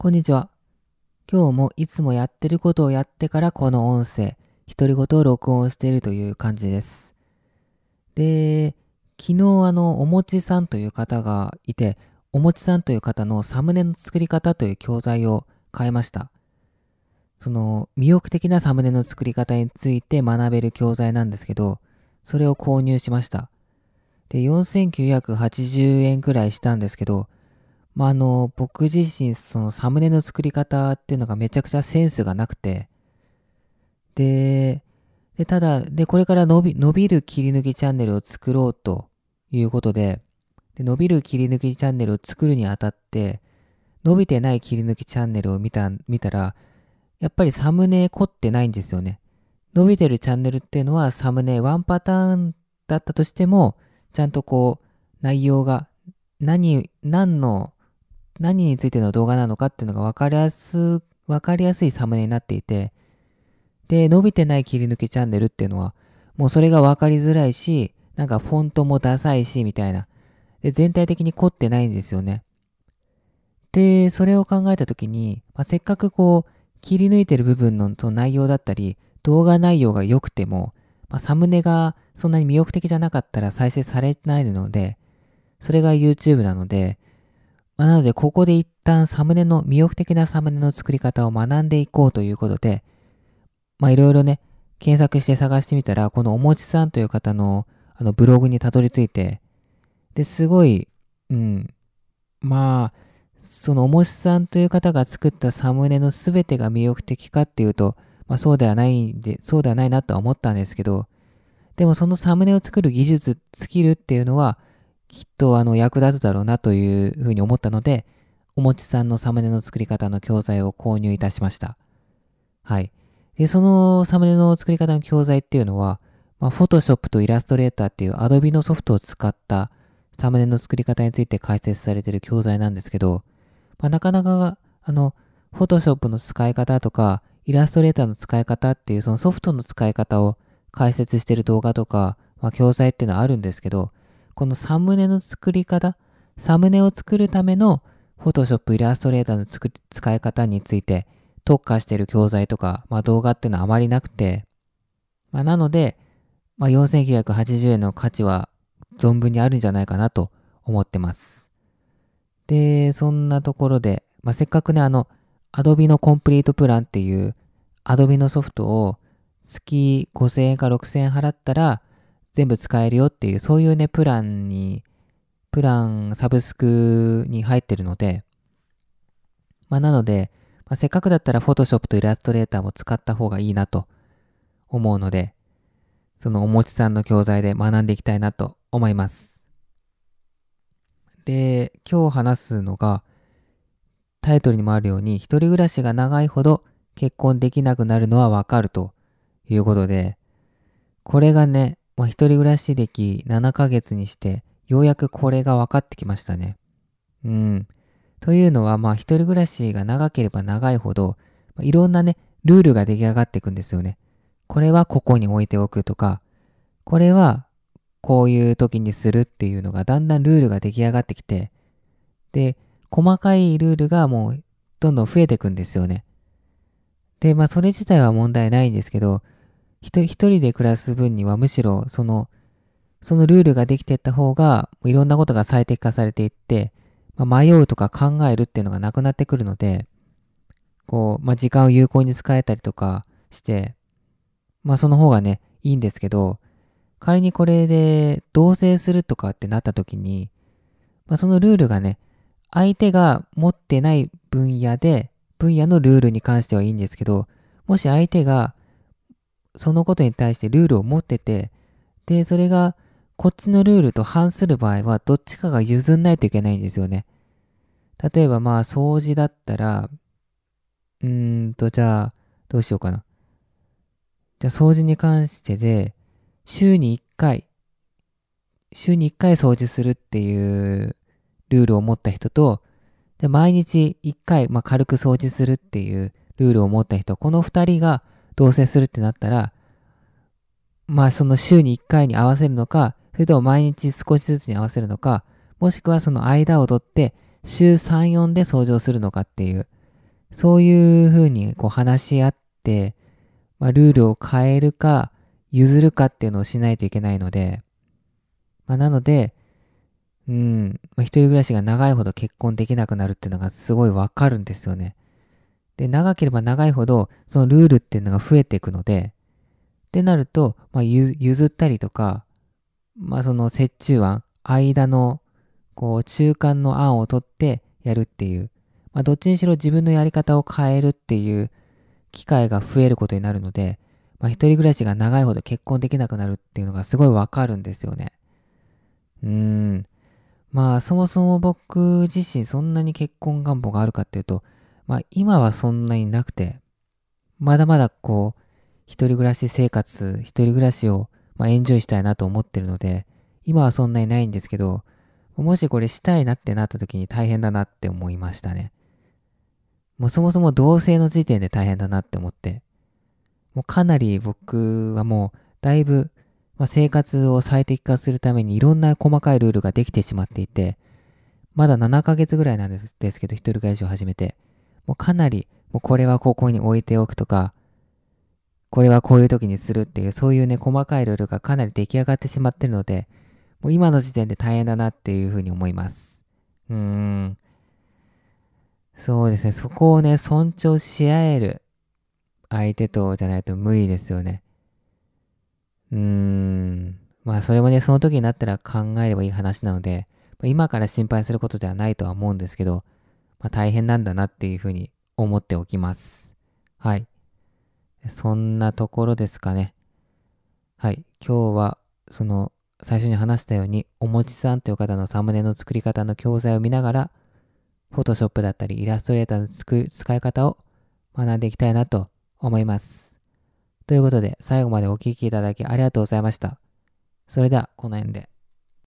こんにちは。今日もいつもやってることをやってからこの音声、独り言を録音しているという感じです。で、昨日あの、おもちさんという方がいて、おもちさんという方のサムネの作り方という教材を変えました。その魅力的なサムネの作り方について学べる教材なんですけど、それを購入しました。で、4980円くらいしたんですけど、まあ、あの、僕自身、そのサムネの作り方っていうのがめちゃくちゃセンスがなくて、で、でただ、で、これから伸び、伸びる切り抜きチャンネルを作ろうということで、で伸びる切り抜きチャンネルを作るにあたって、伸びてない切り抜きチャンネルを見た、見たら、やっぱりサムネ凝ってないんですよね。伸びてるチャンネルっていうのはサムネワンパターンだったとしても、ちゃんとこう、内容が何、何の、何についての動画なのかっていうのが分かりやす、分かりやすいサムネになっていて、で、伸びてない切り抜きチャンネルっていうのは、もうそれが分かりづらいし、なんかフォントもダサいし、みたいな。で、全体的に凝ってないんですよね。で、それを考えたときに、まあ、せっかくこう、切り抜いてる部分のその内容だったり、動画内容が良くても、まあ、サムネがそんなに魅力的じゃなかったら再生されないので、それが YouTube なので、まあ、なのでここで一旦サムネの、魅力的なサムネの作り方を学んでいこうということで、まあいろいろね、検索して探してみたら、このおもちさんという方のあのブログにたどり着いて、で、すごい、うん、まあ、そのおもちさんという方が作ったサムネの全てが魅力的かっていうと、まあそうではないんで、そうではないなとは思ったんですけど、でもそのサムネを作る技術、スキルっていうのは、きっとあの役立つだろうなというふうに思ったので、おもちさんのサムネの作り方の教材を購入いたしました。はい。で、そのサムネの作り方の教材っていうのは、まあ、Photoshop と Illustrator っていう Adobe のソフトを使ったサムネの作り方について解説されている教材なんですけど、まあ、なかなか、あの、Photoshop の使い方とか、イラストレーターの使い方っていうそのソフトの使い方を解説している動画とか、まあ、教材っていうのはあるんですけど、このサムネの作り方、サムネを作るための Photoshop、イラストレーターの使い方について特化している教材とか、まあ、動画っていうのはあまりなくて、まあ、なので、まあ、4980円の価値は存分にあるんじゃないかなと思ってます。で、そんなところで、まあ、せっかくね、あの、Adobe のコンプリートプランっていう Adobe のソフトを月5000円か6000円払ったら全部使えるよっていうそういうねプランにプランサブスクに入ってるのでまあなので、まあ、せっかくだったら Photoshop と Illustrator も使った方がいいなと思うのでそのおもちさんの教材で学んでいきたいなと思います。で今日話すのがタイトルにもあるように、一人暮らしが長いほど結婚できなくなるのはわかるということで、これがね、まあ、一人暮らし歴7ヶ月にして、ようやくこれが分かってきましたね。うん。というのは、まあ一人暮らしが長ければ長いほど、まあ、いろんなね、ルールが出来上がっていくんですよね。これはここに置いておくとか、これはこういう時にするっていうのがだんだんルールが出来上がってきて、で、細かいルールがもうどんどん増えていくんですよね。で、まあそれ自体は問題ないんですけど、一人で暮らす分にはむしろその、そのルールができていった方がいろんなことが最適化されていって、まあ、迷うとか考えるっていうのがなくなってくるので、こう、まあ時間を有効に使えたりとかして、まあその方がね、いいんですけど、仮にこれで同棲するとかってなった時に、まあそのルールがね、相手が持ってない分野で、分野のルールに関してはいいんですけど、もし相手がそのことに対してルールを持ってて、で、それがこっちのルールと反する場合は、どっちかが譲んないといけないんですよね。例えばまあ、掃除だったら、うーんと、じゃあ、どうしようかな。じゃあ、掃除に関してで、週に1回、週に1回掃除するっていうルールを持った人と、で毎日1回、まあ、軽く掃除するっていうルールを持った人、この2人が同棲するってなったら、まあその週に1回に合わせるのか、それとも毎日少しずつに合わせるのか、もしくはその間を取って週3、4で掃除をするのかっていう、そういうふうにこう話し合って、まあ、ルールを変えるか、譲るかっていうのをしないといけないので、まあ、なので、うん、まあ、一人暮らしが長いほど結婚できなくなるっていうのがすごいわかるんですよね。で、長ければ長いほど、そのルールっていうのが増えていくので、ってなると、まあ、譲ったりとか、まあ、その折衷案、間の、こう、中間の案を取ってやるっていう、まあ、どっちにしろ自分のやり方を変えるっていう機会が増えることになるので、まあ、一人暮らしが長いほど結婚できなくなるっていうのがすごいわかるんですよね。うーん。まあ、そもそも僕自身そんなに結婚願望があるかっていうと、まあ、今はそんなになくて、まだまだこう、一人暮らし生活、一人暮らしを、まあ、エンジョイしたいなと思ってるので、今はそんなにないんですけど、もしこれしたいなってなった時に大変だなって思いましたね。もうそもそも同性の時点で大変だなって思って、もうかなり僕はもうだいぶ、まあ、生活を最適化するためにいろんな細かいルールができてしまっていて、まだ7ヶ月ぐらいなんですですけど、一人暮らしを始めて、もうかなり、もうこれはここに置いておくとか、これはこういう時にするっていう、そういうね、細かいルールがかなり出来上がってしまってるので、もう今の時点で大変だなっていうふうに思います。うーん。そうですね、そこをね、尊重し合える相手とじゃないと無理ですよね。うーん。まあ、それもね、その時になったら考えればいい話なので、今から心配することではないとは思うんですけど、まあ、大変なんだなっていうふうに思っておきます。はい。そんなところですかね。はい。今日は、その、最初に話したように、おもちさんという方のサムネの作り方の教材を見ながら、フォトショップだったり、イラストレーターの使い方を学んでいきたいなと思います。ということで、最後までお聴きいただきありがとうございました。それでは、この辺で。